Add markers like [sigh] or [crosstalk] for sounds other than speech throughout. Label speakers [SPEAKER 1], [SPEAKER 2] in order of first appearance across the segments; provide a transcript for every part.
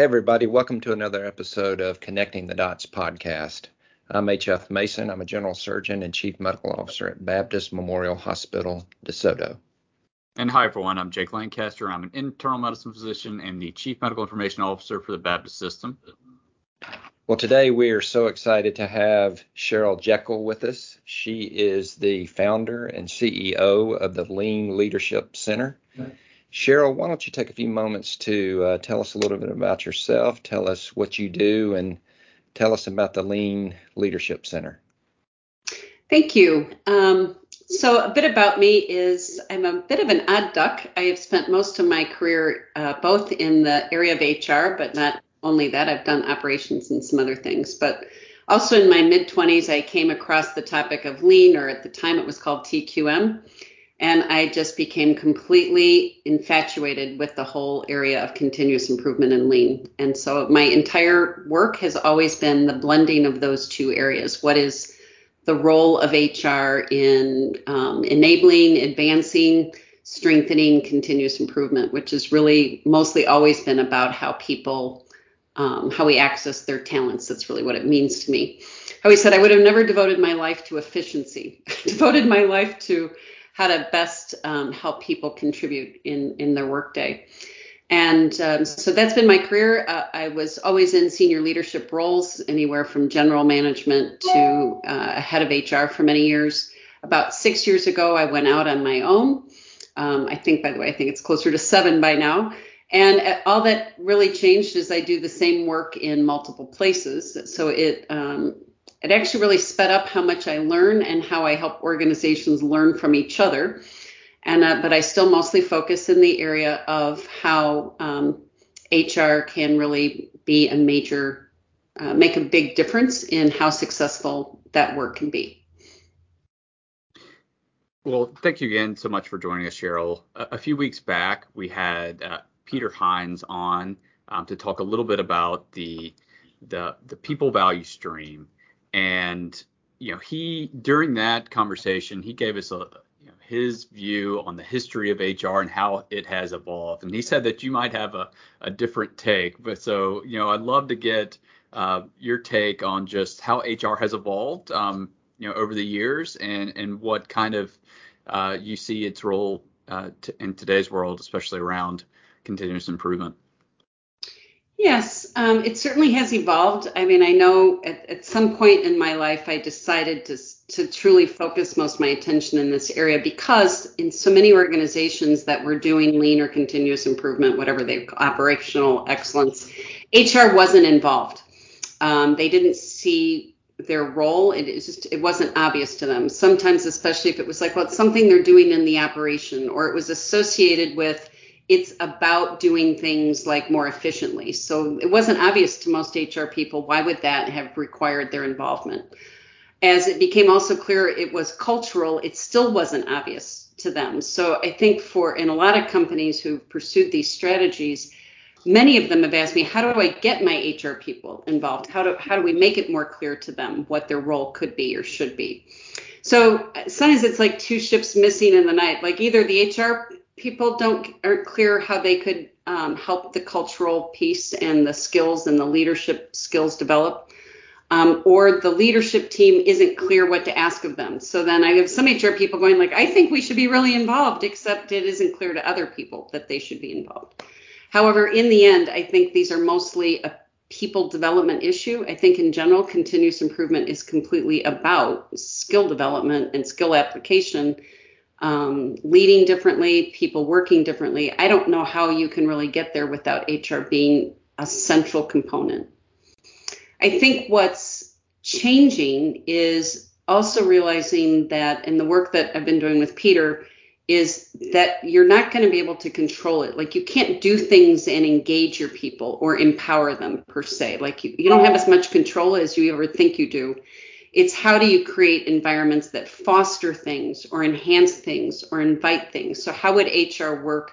[SPEAKER 1] Hey, everybody, welcome to another episode of Connecting the Dots podcast. I'm H.F. Mason. I'm a general surgeon and chief medical officer at Baptist Memorial Hospital, DeSoto.
[SPEAKER 2] And hi, everyone. I'm Jake Lancaster. I'm an internal medicine physician and the chief medical information officer for the Baptist system.
[SPEAKER 1] Well, today we are so excited to have Cheryl Jekiel with us. She is the founder and CEO of the Lean Leadership Center. Cheryl, why don't you take a few moments to uh, tell us a little bit about yourself, tell us what you do, and tell us about the Lean Leadership Center.
[SPEAKER 3] Thank you. Um, so, a bit about me is I'm a bit of an odd duck. I have spent most of my career uh, both in the area of HR, but not only that, I've done operations and some other things. But also in my mid 20s, I came across the topic of lean, or at the time it was called TQM and I just became completely infatuated with the whole area of continuous improvement and lean. And so my entire work has always been the blending of those two areas. What is the role of HR in um, enabling, advancing, strengthening continuous improvement, which has really mostly always been about how people, um, how we access their talents. That's really what it means to me. How he said I would have never devoted my life to efficiency, [laughs] devoted my life to how to best um, help people contribute in in their workday. And um, so that's been my career. Uh, I was always in senior leadership roles, anywhere from general management to uh, head of HR for many years. About six years ago, I went out on my own. Um, I think, by the way, I think it's closer to seven by now. And uh, all that really changed is I do the same work in multiple places. So it um, it actually really sped up how much I learn and how I help organizations learn from each other. And uh, but I still mostly focus in the area of how um, HR can really be a major, uh, make a big difference in how successful that work can be.
[SPEAKER 2] Well, thank you again so much for joining us, Cheryl. A, a few weeks back, we had uh, Peter Hines on um, to talk a little bit about the the the people value stream and you know he during that conversation he gave us a you know, his view on the history of HR and how it has evolved. And he said that you might have a, a different take. But so, you know, I'd love to get uh, your take on just how HR has evolved, um, you know, over the years and, and what kind of uh, you see its role uh, t- in today's world, especially around continuous improvement.
[SPEAKER 3] Yes, um, it certainly has evolved. I mean, I know at, at, some point in my life, I decided to, to truly focus most of my attention in this area because in so many organizations that were doing lean or continuous improvement, whatever they call operational excellence, HR wasn't involved. Um, they didn't see their role. It is just it wasn't obvious to them. Sometimes, especially if it was like, well, it's something they're doing in the operation, or it was associated with it's about doing things like more efficiently. So it wasn't obvious to most HR people why would that have required their involvement. As it became also clear it was cultural, it still wasn't obvious to them. So I think for in a lot of companies who've pursued these strategies, many of them have asked me, how do I get my HR people involved? How do how do we make it more clear to them what their role could be or should be? So sometimes it's like two ships missing in the night. Like either the HR people don't aren't clear how they could um, help the cultural piece and the skills and the leadership skills develop. Um, or the leadership team isn't clear what to ask of them. So then I have some HR people going like, I think we should be really involved, except it isn't clear to other people that they should be involved. However, in the end, I think these are mostly a people development issue. I think in general, continuous improvement is completely about skill development and skill application um, leading differently, people working differently. I don't know how you can really get there without HR being a central component. I think what's changing is also realizing that in the work that I've been doing with Peter is that you're not going to be able to control it. Like you can't do things and engage your people or empower them per se. Like you, you don't have as much control as you ever think you do. It's how do you create environments that foster things or enhance things or invite things. So how would HR work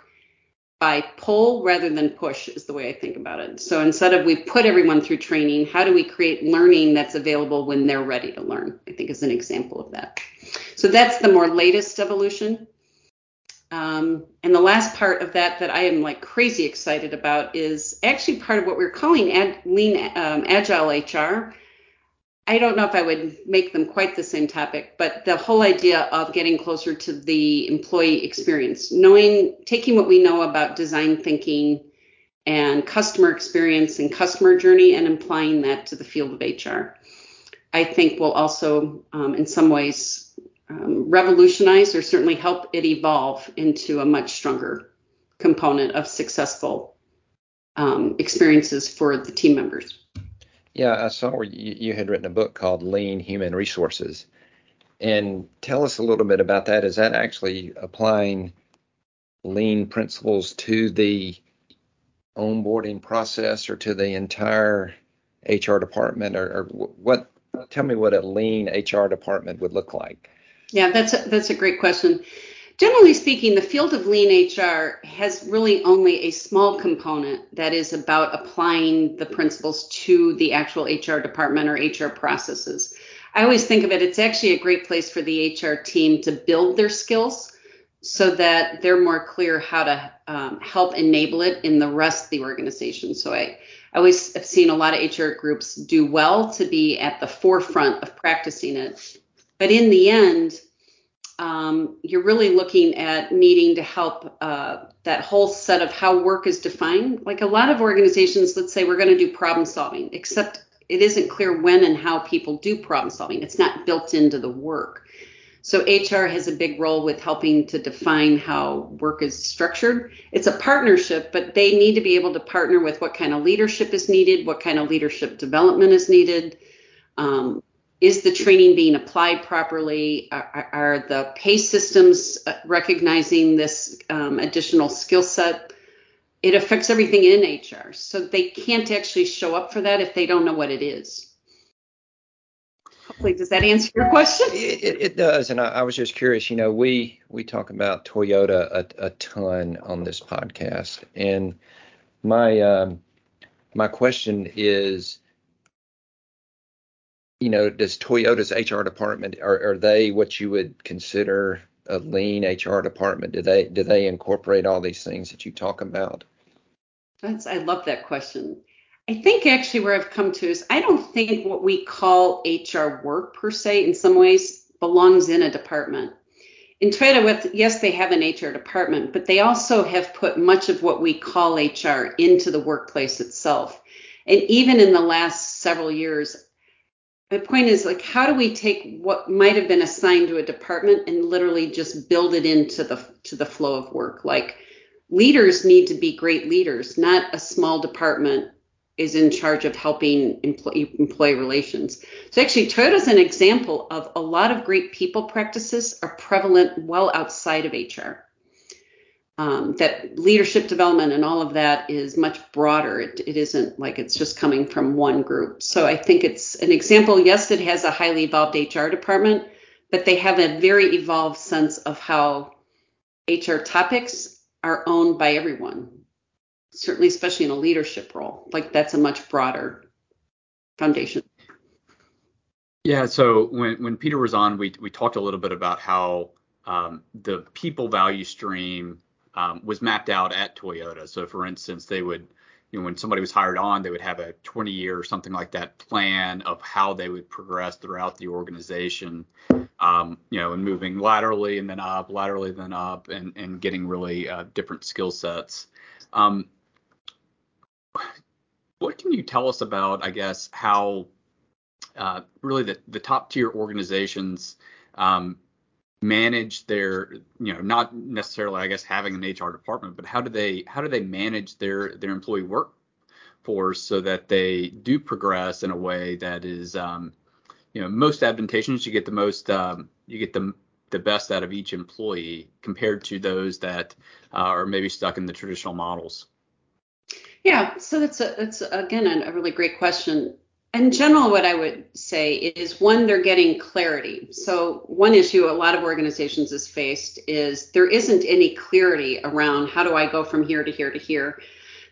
[SPEAKER 3] by pull rather than push is the way I think about it. So instead of we put everyone through training, how do we create learning that's available when they're ready to learn? I think is an example of that. So that's the more latest evolution. Um, and the last part of that that I am like crazy excited about is actually part of what we're calling ad, lean um, agile HR. I don't know if I would make them quite the same topic, but the whole idea of getting closer to the employee experience, knowing, taking what we know about design thinking and customer experience and customer journey and applying that to the field of HR, I think will also, um, in some ways, um, revolutionize or certainly help it evolve into a much stronger component of successful um, experiences for the team members.
[SPEAKER 1] Yeah, I saw you, you had written a book called Lean Human Resources. And tell us a little bit about that. Is that actually applying lean principles to the onboarding process or to the entire HR department or, or what tell me what a lean HR department would look like.
[SPEAKER 3] Yeah, that's a, that's a great question. Generally speaking, the field of lean HR has really only a small component that is about applying the principles to the actual HR department or HR processes. I always think of it, it's actually a great place for the HR team to build their skills so that they're more clear how to um, help enable it in the rest of the organization. So I, I always have seen a lot of HR groups do well to be at the forefront of practicing it. But in the end, um, you're really looking at needing to help uh, that whole set of how work is defined. Like a lot of organizations, let's say we're going to do problem solving, except it isn't clear when and how people do problem solving. It's not built into the work. So HR has a big role with helping to define how work is structured. It's a partnership, but they need to be able to partner with what kind of leadership is needed, what kind of leadership development is needed, um, is the training being applied properly? Are, are the pay systems uh, recognizing this um, additional skill set? It affects everything in HR. So they can't actually show up for that if they don't know what it is. Hopefully, does that answer your question?
[SPEAKER 1] It, it, it does, and I, I, was just curious. You know, we we talk about Toyota a, a ton on this podcast, and my um, my question is, you know, does Toyota's HR department are, are they what you would consider a lean HR department? Do they do they incorporate all these things that you talk about?
[SPEAKER 3] That's I love that question. I think actually where I've come to is I don't think what we call HR work per se in some ways belongs in a department. In Toyota, with yes, they have an HR department, but they also have put much of what we call HR into the workplace itself. And even in the last several years, my point is like how do we take what might have been assigned to a department and literally just build it into the to the flow of work? Like leaders need to be great leaders. Not a small department is in charge of helping employee, employee relations. So actually toyota's an example of a lot of great people practices are prevalent well outside of hr um, that leadership development and all of that is much broader. It, it isn't like it's just coming from one group. So I think it's an example. Yes, it has a highly evolved HR department, but they have a very evolved sense of how HR topics are owned by everyone. Certainly, especially in a leadership role, like that's a much broader foundation.
[SPEAKER 2] Yeah. So when when Peter was on, we we talked a little bit about how um, the people value stream um, was mapped out at Toyota. So, for instance, they would, you know, when somebody was hired on, they would have a 20 year or something like that plan of how they would progress throughout the organization, um, you know, and moving laterally and then up, laterally then up, and and getting really uh, different skill sets. Um, what can you tell us about, I guess, how uh, really the, the top tier organizations um, manage their you know not necessarily i guess having an hr department but how do they how do they manage their their employee workforce so that they do progress in a way that is um, you know most advantageous? You get the most um, you get the the best out of each employee compared to those that uh, are maybe stuck in the traditional models.
[SPEAKER 3] Yeah so that's a that's again a really great question in general, what I would say is one, they're getting clarity. So, one issue a lot of organizations has faced is there isn't any clarity around how do I go from here to here to here.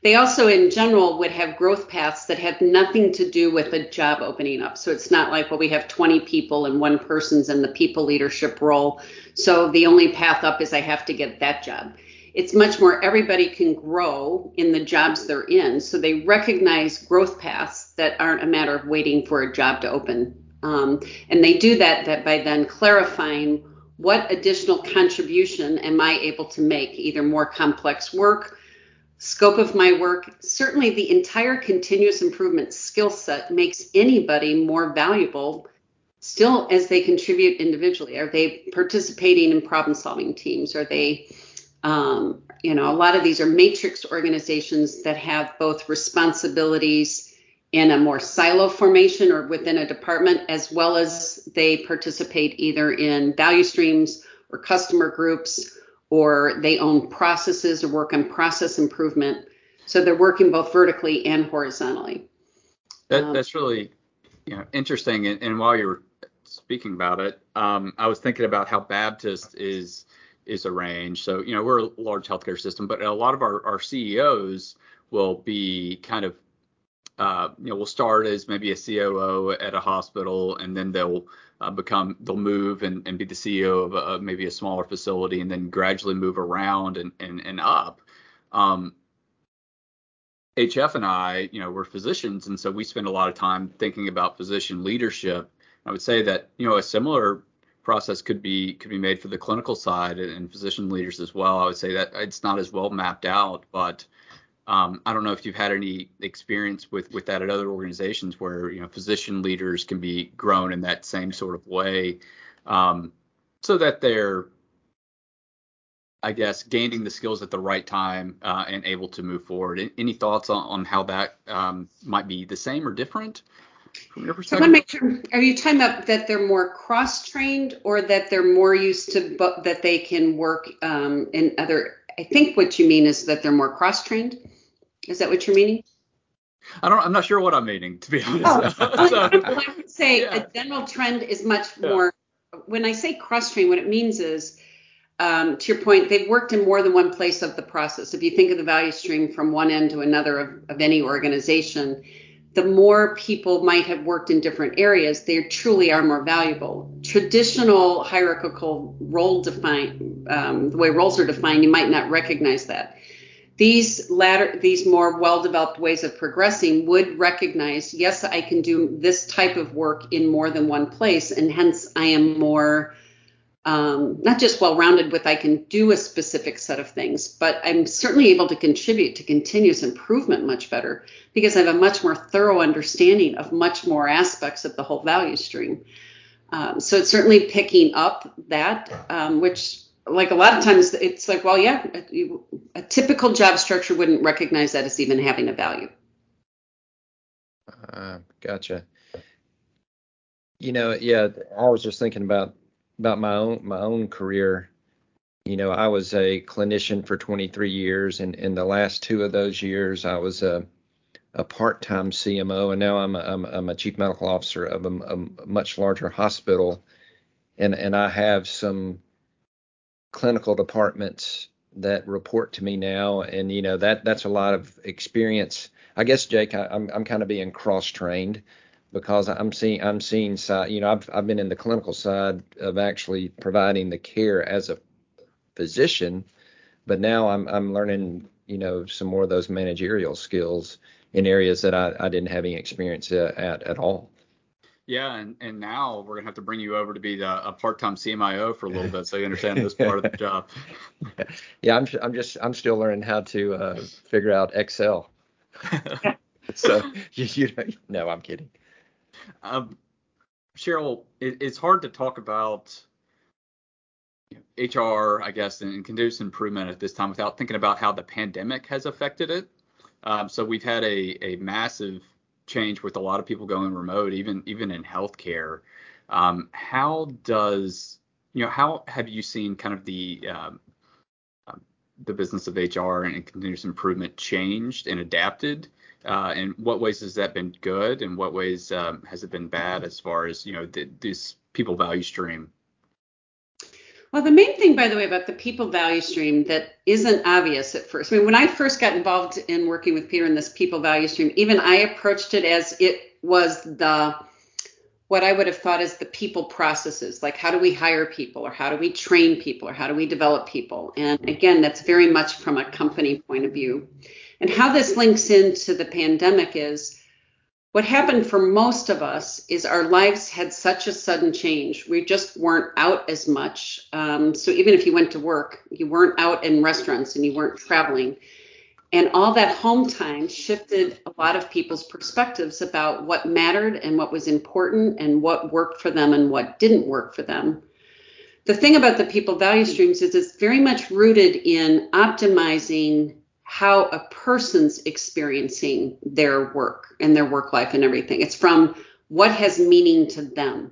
[SPEAKER 3] They also, in general, would have growth paths that have nothing to do with a job opening up. So it's not like, well, we have 20 people and one person's in the people leadership role. So the only path up is I have to get that job. It's much more everybody can grow in the jobs they're in. So they recognize growth paths that aren't a matter of waiting for a job to open. Um, and they do that, that by then clarifying what additional contribution am I able to make, either more complex work, scope of my work. Certainly, the entire continuous improvement skill set makes anybody more valuable still as they contribute individually. Are they participating in problem solving teams? Are they, um, you know, a lot of these are matrix organizations that have both responsibilities in a more silo formation or within a department, as well as they participate either in value streams or customer groups, or they own processes or work on process improvement. So they're working both vertically and horizontally.
[SPEAKER 2] That, um, that's really you know, interesting. And, and, while you were speaking about it, um, I was thinking about how Baptist is is arranged. So you know, we're a large healthcare system, but a lot of our, our CEOs will be kind of uh, you know, will start as maybe a COO at a hospital, and then they'll uh, become they'll move and, and be the CEO of a, maybe a smaller facility, and then gradually move around and and, and up. Um, HF and I, you know, we're physicians, and so we spend a lot of time thinking about physician leadership. I would say that you know a similar process could be could be made for the clinical side and, physician leaders as well. I would say that it's not as well mapped out, but um, I don't know if you've had any experience with with that at other organizations where you know physician leaders can be grown in that same sort of way, um, so that they're, I guess, gaining the skills at the right time uh, and able to move forward. Any thoughts on, on how that um, might be the same or different?
[SPEAKER 3] From your perspective? I want to make sure, are you talking about that they're more cross-trained or that they're more used to, but that they can work um, in other, I think what you mean is that they're more cross-trained? Is that what you're meaning?
[SPEAKER 2] I don't. I'm not sure what I'm meaning, to be honest.
[SPEAKER 3] Oh, [laughs] so, well, I would say yeah. a general trend is much yeah. more. When I say cross train, what it means is, um, to your point, they've worked in more than one place of the process. If you think of the value stream from one end to another of, of any organization, the more people might have worked in different areas, they truly are more valuable. Traditional hierarchical role defined, um, the way roles are defined, you might not recognize that these latter these more well-developed ways of progressing would recognize yes i can do this type of work in more than one place and hence i am more um, not just well-rounded with i can do a specific set of things but i'm certainly able to contribute to continuous improvement much better because i have a much more thorough understanding of much more aspects of the whole value stream um, so it's certainly picking up that um, which like a lot of times it's like, well, yeah, a, a, typical job structure wouldn't recognize that as even having a value.
[SPEAKER 1] Uh, gotcha. You know, yeah, I was just thinking about about my own my own career. You know, I was a clinician for 23 years, and in the last two of those years, I was a a part-time CMO, and now I'm a, I'm, I'm a chief medical officer of a, a much larger hospital, and and I have some clinical departments that report to me now, and you know that that's a lot of experience. I guess Jake, I, I'm I'm kind of being cross trained because I'm seeing I'm seeing side. You know, I've I've been in the clinical side of actually providing the care as a physician, but now I'm I'm learning you know some more of those managerial skills in areas that I, I didn't have any experience at at all.
[SPEAKER 2] Yeah, and, and now we're gonna have to bring you over to be the, a part-time CMIO for a little bit, so you understand this part of the job. [laughs]
[SPEAKER 1] Yeah, I'm I'm just I'm still learning how to uh, figure out Excel. [laughs] [laughs] so you, you no, I'm kidding.
[SPEAKER 2] Um, Cheryl, it, it's hard to talk about HR, I guess, and continuous improvement at this time without thinking about how the pandemic has affected it. Um, so we've had a a massive change with a lot of people going remote, even even in healthcare. Um, how does you know how have you seen kind of the um, um the business of HR and continuous improvement changed and adapted? Uh, in what ways has that been good, and what ways um, has it been bad as far as you know th- this people value stream?
[SPEAKER 3] Well, the main thing, by the way, about the people value stream that isn't obvious at first. I mean, when I first got involved in working with Peter in this people value stream, even I approached it as it was the what I would have thought as the people processes, like how do we hire people or how do we train people or how do we develop people? And again, that's very much from a company point of view. And how this links into the pandemic is what happened for most of us is our lives had such a sudden change. We just weren't out as much. Um, so even if you went to work, you weren't out in restaurants and you weren't traveling. And all that home time shifted a lot of people's perspectives about what mattered and what was important and what worked for them and what didn't work for them. The thing about the people value streams is it's very much rooted in optimizing how a person's experiencing their work and their work life and everything. It's from what has meaning to them.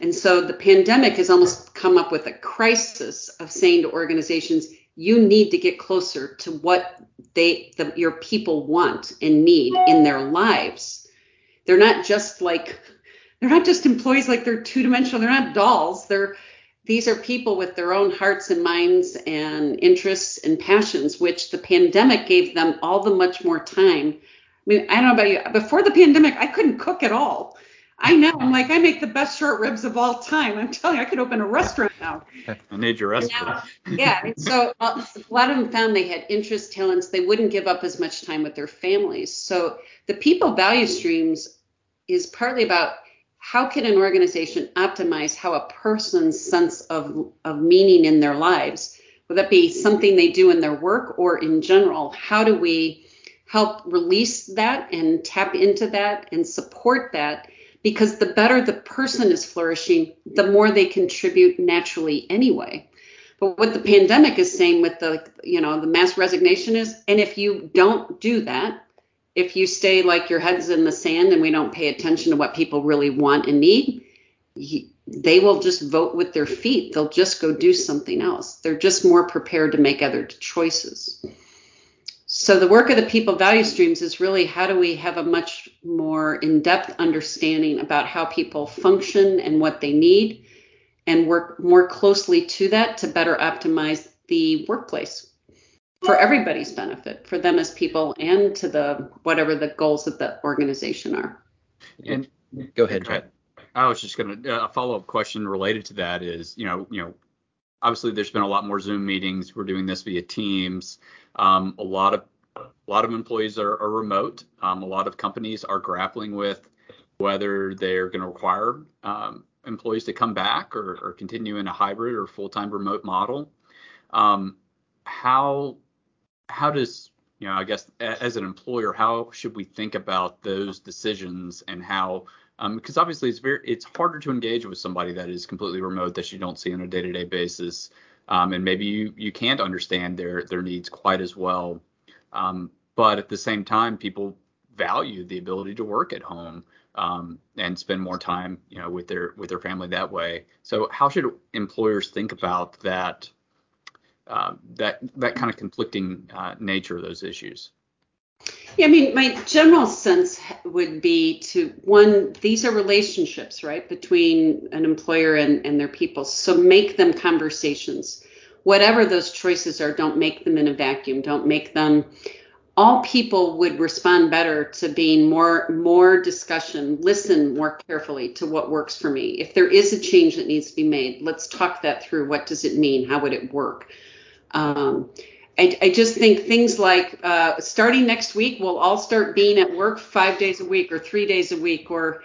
[SPEAKER 3] And so the pandemic has almost come up with a crisis of saying to organizations, you need to get closer to what they the, your people want and need in their lives. They're not just like they're not just employees like they're two dimensional. They're not dolls. They're these are people with their own hearts and minds and interests and passions, which the pandemic gave them all the much more time. I mean, I don't know about you. Before the pandemic, I couldn't cook at all. I know. I'm like, I make the best short ribs of all time. I'm telling you, I could open a restaurant now. [laughs]
[SPEAKER 2] I need your recipe.
[SPEAKER 3] Now, yeah. And so a lot of them found they had interest, talents. They wouldn't give up as much time with their families. So the people value streams is partly about how can an organization optimize how a person's sense of, of meaning in their lives, would that be something they do in their work or in general? How do we help release that and tap into that and support that? Because the better the person is flourishing, the more they contribute naturally anyway. But what the pandemic is saying with the, you know, the mass resignation is, and if you don't do that, if you stay like your head's in the sand and we don't pay attention to what people really want and need, they will just vote with their feet. They'll just go do something else. They're just more prepared to make other choices. So the work of the people value streams is really how do we have a much more in-depth understanding about how people function and what they need and work more closely to that to better optimize the workplace for everybody's benefit, for them as people and to the whatever the goals of the organization are.
[SPEAKER 2] And
[SPEAKER 1] go ahead, Chad.
[SPEAKER 2] I was just going to uh, a follow up question related to that is, you know, you know, obviously there's been a lot more Zoom meetings. We're doing this via Teams. Um, a lot of a lot of employees are, are remote. Um, a lot of companies are grappling with whether they're going to require um, employees to come back or, or, continue in a hybrid or full time remote model. Um, how how does you know i guess as an employer how should we think about those decisions and how um, because obviously it's very it's harder to engage with somebody that is completely remote that you don't see on a day-to-day basis um, and maybe you you can't understand their their needs quite as well. Um, but at the same time people value the ability to work at home um, and spend more time you know with their with their family that way. So how should employers think about that um, that that kind of conflicting uh, nature of those issues.
[SPEAKER 3] Yeah, I mean, my general sense would be to one, these are relationships, right, between an employer and, and their people. So make them conversations. Whatever those choices are, don't make them in a vacuum. Don't make them. All people would respond better to being more more discussion, listen more carefully to what works for me. If there is a change that needs to be made, let's talk that through. What does it mean? How would it work? Um, I, I, just think things like uh, starting next week, we'll all start being at work five days a week or three days a week, or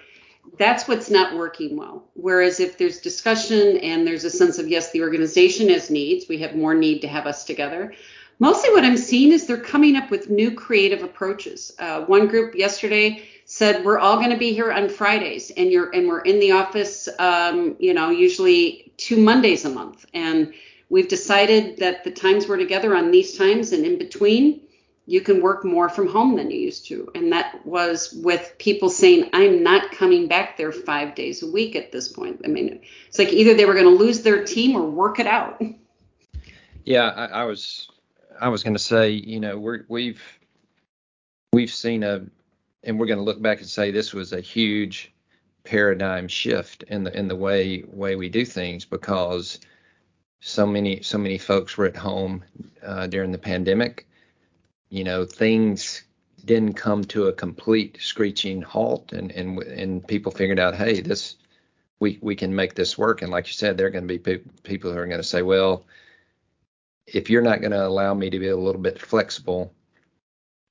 [SPEAKER 3] that's what's not working well. Whereas if there's discussion and there's a sense of, yes, the organization has needs, we have more need to have us together. Mostly what I'm seeing is they're coming up with new creative approaches. Uh, one group yesterday said we're all going to be here on Fridays, and you're and we're in the office, um, you know, usually two Mondays a month, and We've decided that the times we're together on these times and in between, you can work more from home than you used to. And that was with people saying, I'm not coming back there five days a week at this point. I mean, it's like either they were going to lose their team or work it out.
[SPEAKER 1] Yeah, I, I was I was going to say, you know, we're, we've we've seen a, and we're going to look back and say this was a huge paradigm shift in the in the way way we do things because so many so many folks were at home uh, during the pandemic. You know, things didn't come to a complete screeching halt, and and and people figured out, hey, this we we can make this work. And like you said, there are going to be pe- people who are going to say, well, if you're not going to allow me to be a little bit flexible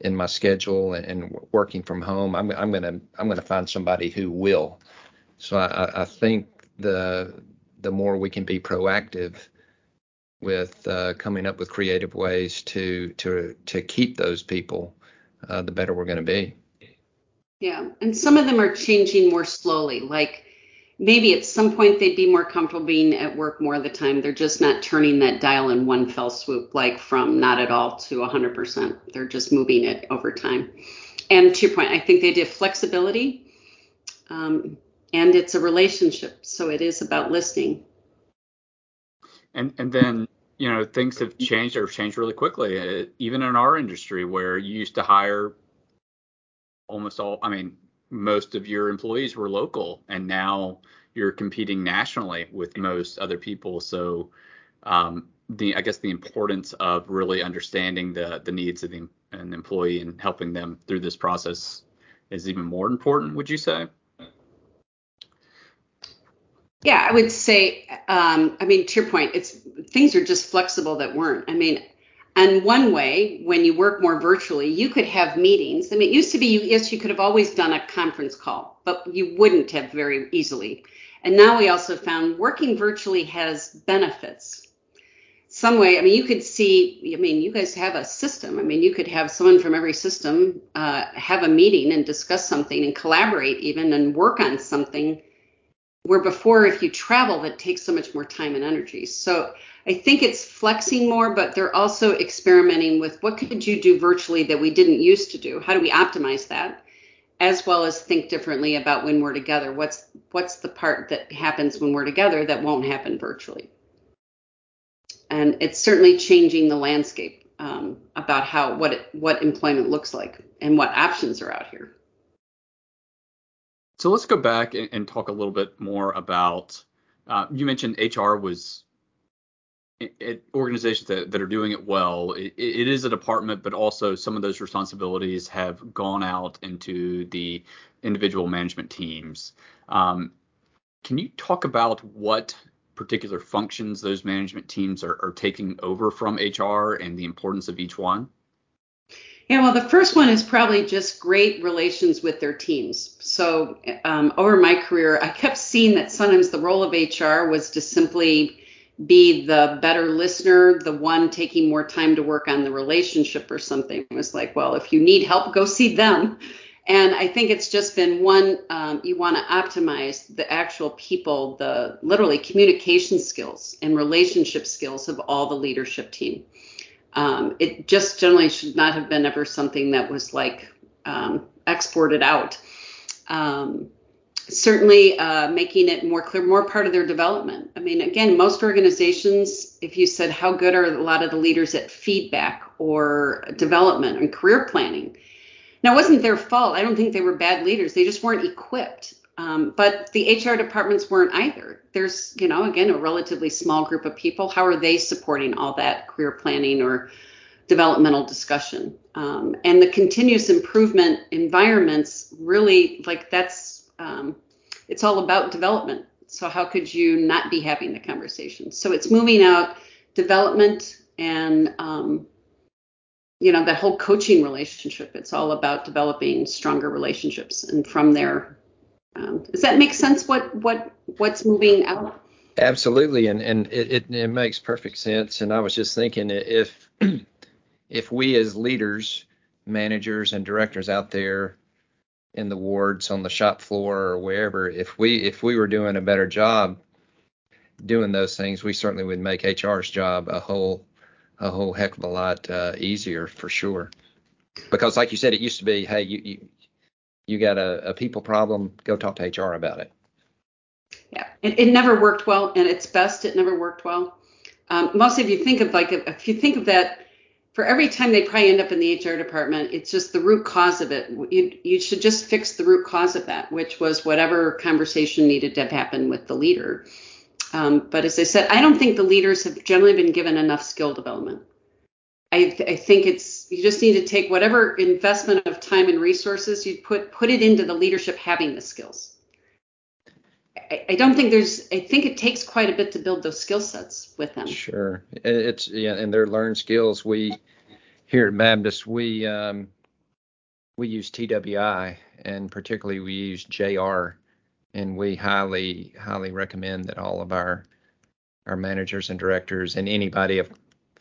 [SPEAKER 1] in my schedule and, and working from home, I'm I'm going to I'm going to find somebody who will. So I, I think the the more we can be proactive with uh, coming up with creative ways to to to keep those people, uh, the better we're going to be.
[SPEAKER 3] Yeah, and some of them are changing more slowly. Like maybe at some point they'd be more comfortable being at work more of the time. They're just not turning that dial in one fell swoop, like from not at all to 100%. They're just moving it over time. And to your point, I think they did flexibility, um, and it's a relationship, so it is about listening.
[SPEAKER 2] And and then you know things have changed or changed really quickly, uh, even in our industry where you used to hire almost all. I mean, most of your employees were local, and now you're competing nationally with most other people. So um, the I guess the importance of really understanding the the needs of the an employee and helping them through this process is even more important. Would you say?
[SPEAKER 3] Yeah, I would say, um, I mean, to your point, it's things are just flexible that weren't. I mean, and one way, when you work more virtually, you could have meetings. I mean, it used to be, yes, you could have always done a conference call, but you wouldn't have very easily. And now we also found working virtually has benefits. Some way, I mean, you could see, I mean, you guys have a system. I mean, you could have someone from every system uh, have a meeting and discuss something and collaborate even and work on something where before if you travel that takes so much more time and energy. So i think it's flexing more but they're also experimenting with what could you do virtually that we didn't used to do? How do we optimize that? As well as think differently about when we're together. What's what's the part that happens when we're together that won't happen virtually? And it's certainly changing the landscape um, about how what it, what employment looks like and what options are out here
[SPEAKER 2] so let's go back and, and talk a little bit more about. Uh, you mentioned HR was organizations that, that are doing it well. It, it is a department, but also some of those responsibilities have gone out into the individual management teams. Um, can you talk about what particular functions those management teams are, are taking over from HR and the importance of each one?
[SPEAKER 3] Yeah, well, the first one is probably just great relations with their teams. So, um, over my career, I kept seeing that sometimes the role of HR was to simply be the better listener, the one taking more time to work on the relationship or something. It was like, well, if you need help, go see them. And I think it's just been one, um, you want to optimize the actual people, the literally communication skills and relationship skills of all the leadership team. Um, it just generally should not have been ever something that was like um, exported out. Um, certainly uh, making it more clear, more part of their development. I mean, again, most organizations, if you said how good are a lot of the leaders at feedback or development and career planning, now it wasn't their fault. I don't think they were bad leaders. They just weren't equipped. Um, but the HR departments weren't either. There's, you know, again, a relatively small group of people. How are they supporting all that career planning or developmental discussion? Um, and the continuous improvement environments really, like, that's, um, it's all about development. So, how could you not be having the conversation? So, it's moving out development and, um, you know, that whole coaching relationship. It's all about developing stronger relationships. And from there, um, does that make sense? What what what's moving out?
[SPEAKER 1] Absolutely, and and it, it, it makes perfect sense. And I was just thinking if [clears throat] if we as leaders, managers, and directors out there in the wards, on the shop floor, or wherever, if we if we were doing a better job doing those things, we certainly would make HR's job a whole a whole heck of a lot uh, easier for sure. Because like you said, it used to be, hey, you, you you got a, a people problem, go talk to HR about it.
[SPEAKER 3] Yeah, it, it never worked well, and its best, it never worked well. Um, mostly, if you think of like, if you think of that, for every time they probably end up in the HR department, it's just the root cause of it. You, you should just fix the root cause of that, which was whatever conversation needed to have happened with the leader. Um, but as I said, I don't think the leaders have generally been given enough skill development. I, th- I, think it's you just need to take whatever investment of time and resources you put put it into the leadership having the skills. I, don't think there's I think it takes quite a bit to build those skill sets with them.
[SPEAKER 1] Sure, it's yeah, and they're learned skills. We here at Baptist we um, we use TWI and particularly we use JR, and we highly highly recommend that all of our our managers and directors and anybody of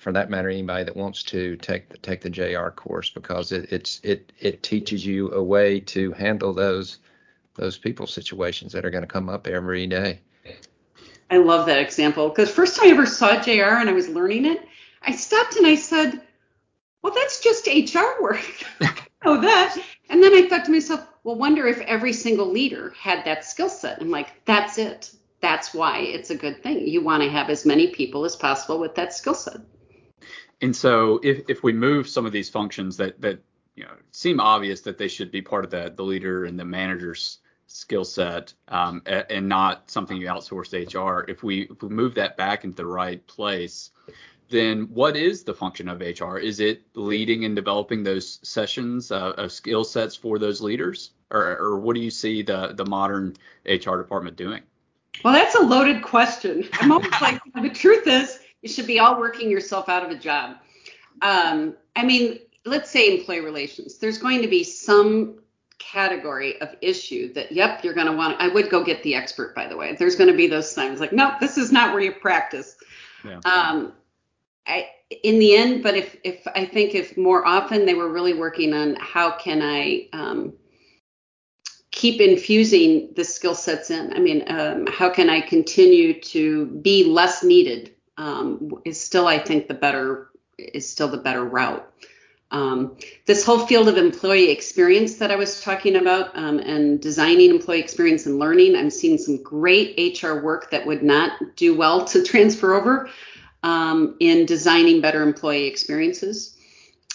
[SPEAKER 1] for that matter, anybody that wants to take the, take the JR course because it, it's it it teaches you a way to handle those those people situations that are going to come up every day.
[SPEAKER 3] I love that example because first time I ever saw JR and I was learning it, I stopped and I said, "Well, that's just HR work." know [laughs] oh, that. And then I thought to myself, well, wonder if every single leader had that skill set. I'm like, that's it. That's why it's a good thing. You want to have as many people as possible with that skill set.
[SPEAKER 2] And so if, if we move some of these functions that, that you know seem obvious that they should be part of the, the leader and the manager's skill set um, and not something you outsource to HR, if we, if we move that back into the right place, then what is the function of HR? Is it leading and developing those sessions uh, of skill sets for those leaders? Or, or what do you see the, the modern HR department doing?
[SPEAKER 3] Well, that's a loaded question. I'm always like, the truth is, you should be all working yourself out of a job. Um, I mean, let's say employee relations. There's going to be some category of issue that, yep, you're going to want. I would go get the expert, by the way. There's going to be those signs like, nope, this is not where you practice. Yeah. Um, I, in the end, but if if I think if more often they were really working on how can I um, keep infusing the skill sets in. I mean, um, how can I continue to be less needed um, is still, I think, the better is still the better route. Um, this whole field of employee experience that I was talking about um, and designing employee experience and learning, I'm seeing some great HR work that would not do well to [laughs] transfer over um, in designing better employee experiences.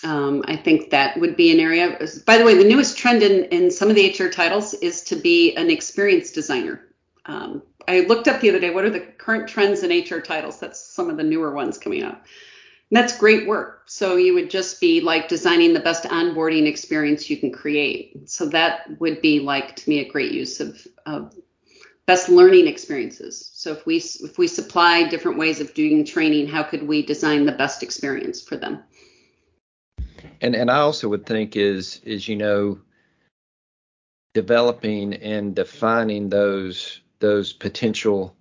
[SPEAKER 3] Um, I think that would be an area. By the way, the newest trend in, in some of the HR titles is to be an experience designer. I looked up the other day what are the current trends in HR titles. That's some of the newer ones coming up. And that's great work. So you would just be like designing the best onboarding experience you can create. So that would be like to me a great use of, of best learning experiences. So if we if we supply different ways of doing training, how could we design the best experience for them?
[SPEAKER 1] And and I also would think is is you know developing and defining those those potential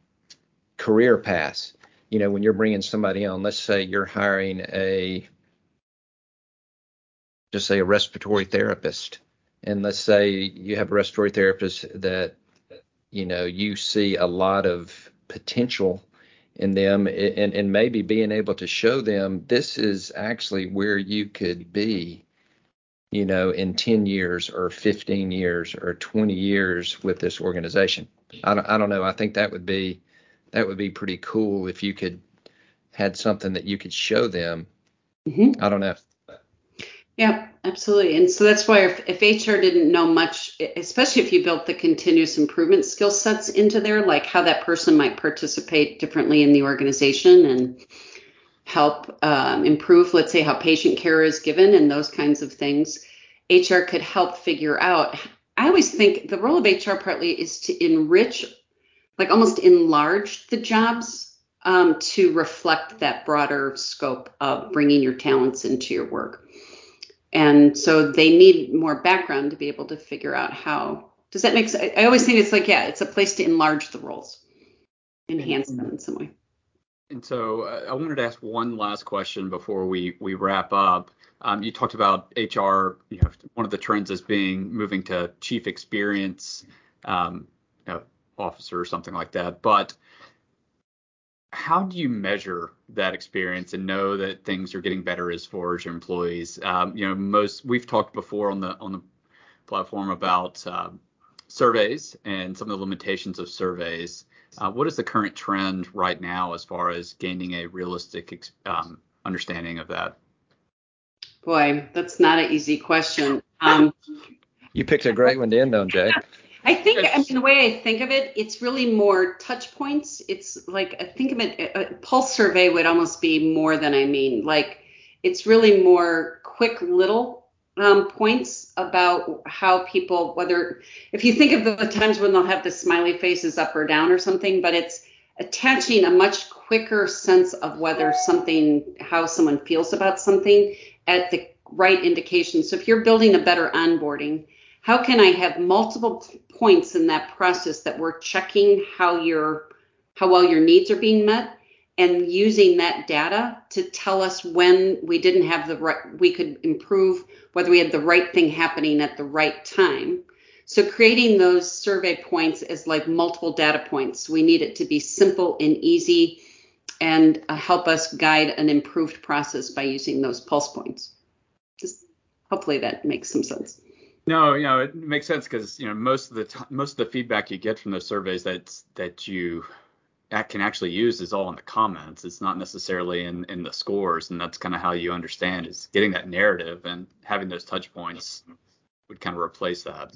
[SPEAKER 1] career paths. You know, when you're bringing somebody on, let's say you're hiring a just say a respiratory therapist, and let's say you have a respiratory therapist that you know you see a lot of potential in them and, and maybe being able to show them this is actually where you could be you know in 10 years or 15 years or 20 years with this organization I don't, I don't know. I think that would be that would be pretty cool if you could had something that you could show them. Mm-hmm. I don't know.
[SPEAKER 3] Yeah, absolutely. And so that's why if, if, HR didn't know much, especially if you built the continuous improvement skill sets into there, like how that person might participate differently in the organization and help um, improve, let's say, how patient care is given and those kinds of things, HR could help figure out I always think the role of HR partly is to enrich, like almost enlarge the jobs um, to reflect that broader scope of bringing your talents into your work. And so they need more background to be able to figure out how. Does that make sense? I always think it's like, yeah, it's a place to enlarge the roles, enhance them in some way.
[SPEAKER 2] And so uh, I wanted to ask one last question before we we wrap up. Um, you talked about HR. You know, one of the trends is being moving to chief experience um, you know, officer or something like that. But how do you measure that experience and know that things are getting better as far as your employees? Um, you know, most we've talked before on the on the platform about uh, surveys and some of the limitations of surveys. Uh, what is the current trend right now as far as gaining a realistic um, understanding of that?
[SPEAKER 3] Boy, that's not an easy question. Um,
[SPEAKER 1] you picked a great one to end on, Jay.
[SPEAKER 3] I think, I mean, the way I think of it, it's really more touch points. It's like, I think of it, a pulse survey would almost be more than I mean. Like, it's really more quick little um, points about how people, whether, if you think of the times when they'll have the smiley faces up or down or something, but it's attaching a much quicker sense of whether something, how someone feels about something at the right indication. So if you're building a better onboarding, how can I have multiple points in that process that we're checking how your how well your needs are being met and using that data to tell us when we didn't have the right we could improve whether we had the right thing happening at the right time. So creating those survey points is like multiple data points. We need it to be simple and easy and uh, help us guide an improved process by using those pulse points. Just hopefully that makes some sense.
[SPEAKER 2] No, you know, it makes sense because you know most of the t- most of the feedback you get from those surveys that that you can actually use is all in the comments. It's not necessarily in in the scores, and that's kind of how you understand is getting that narrative and having those touch points would kind of replace that.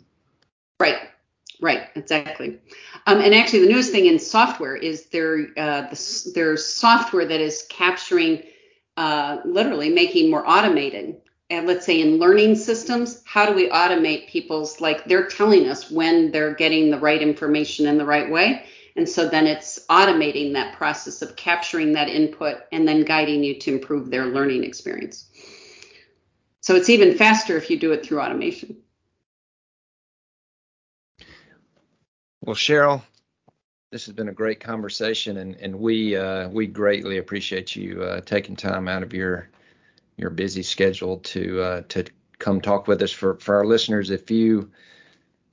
[SPEAKER 3] Right. Right, exactly. Um, and actually, the newest thing in software is there uh, the, there's software that is capturing, uh, literally making more automated and let's say in learning systems, how do we automate people's like they're telling us when they're getting the right information in the right way. And so then it's automating that process of capturing that input and then guiding you to improve their learning experience. So it's even faster if you do it through automation.
[SPEAKER 1] Well, Cheryl, this has been a great conversation, and, and we uh, we greatly appreciate you uh, taking time out of your your busy schedule to uh, to come talk with us. For for our listeners, if you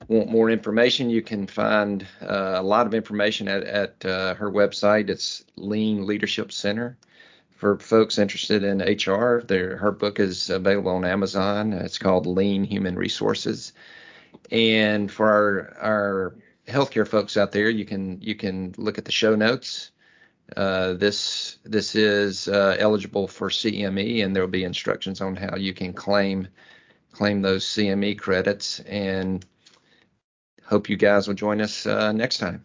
[SPEAKER 1] want more information, you can find uh, a lot of information at, at uh, her website. It's Lean Leadership Center. For folks interested in HR, her book is available on Amazon. It's called Lean Human Resources. And for our our healthcare folks out there, you can you can look at the show notes uh, this this is uh, eligible for CME, and there will be instructions on how you can claim claim those CME credits. And hope you guys will join us uh, next time.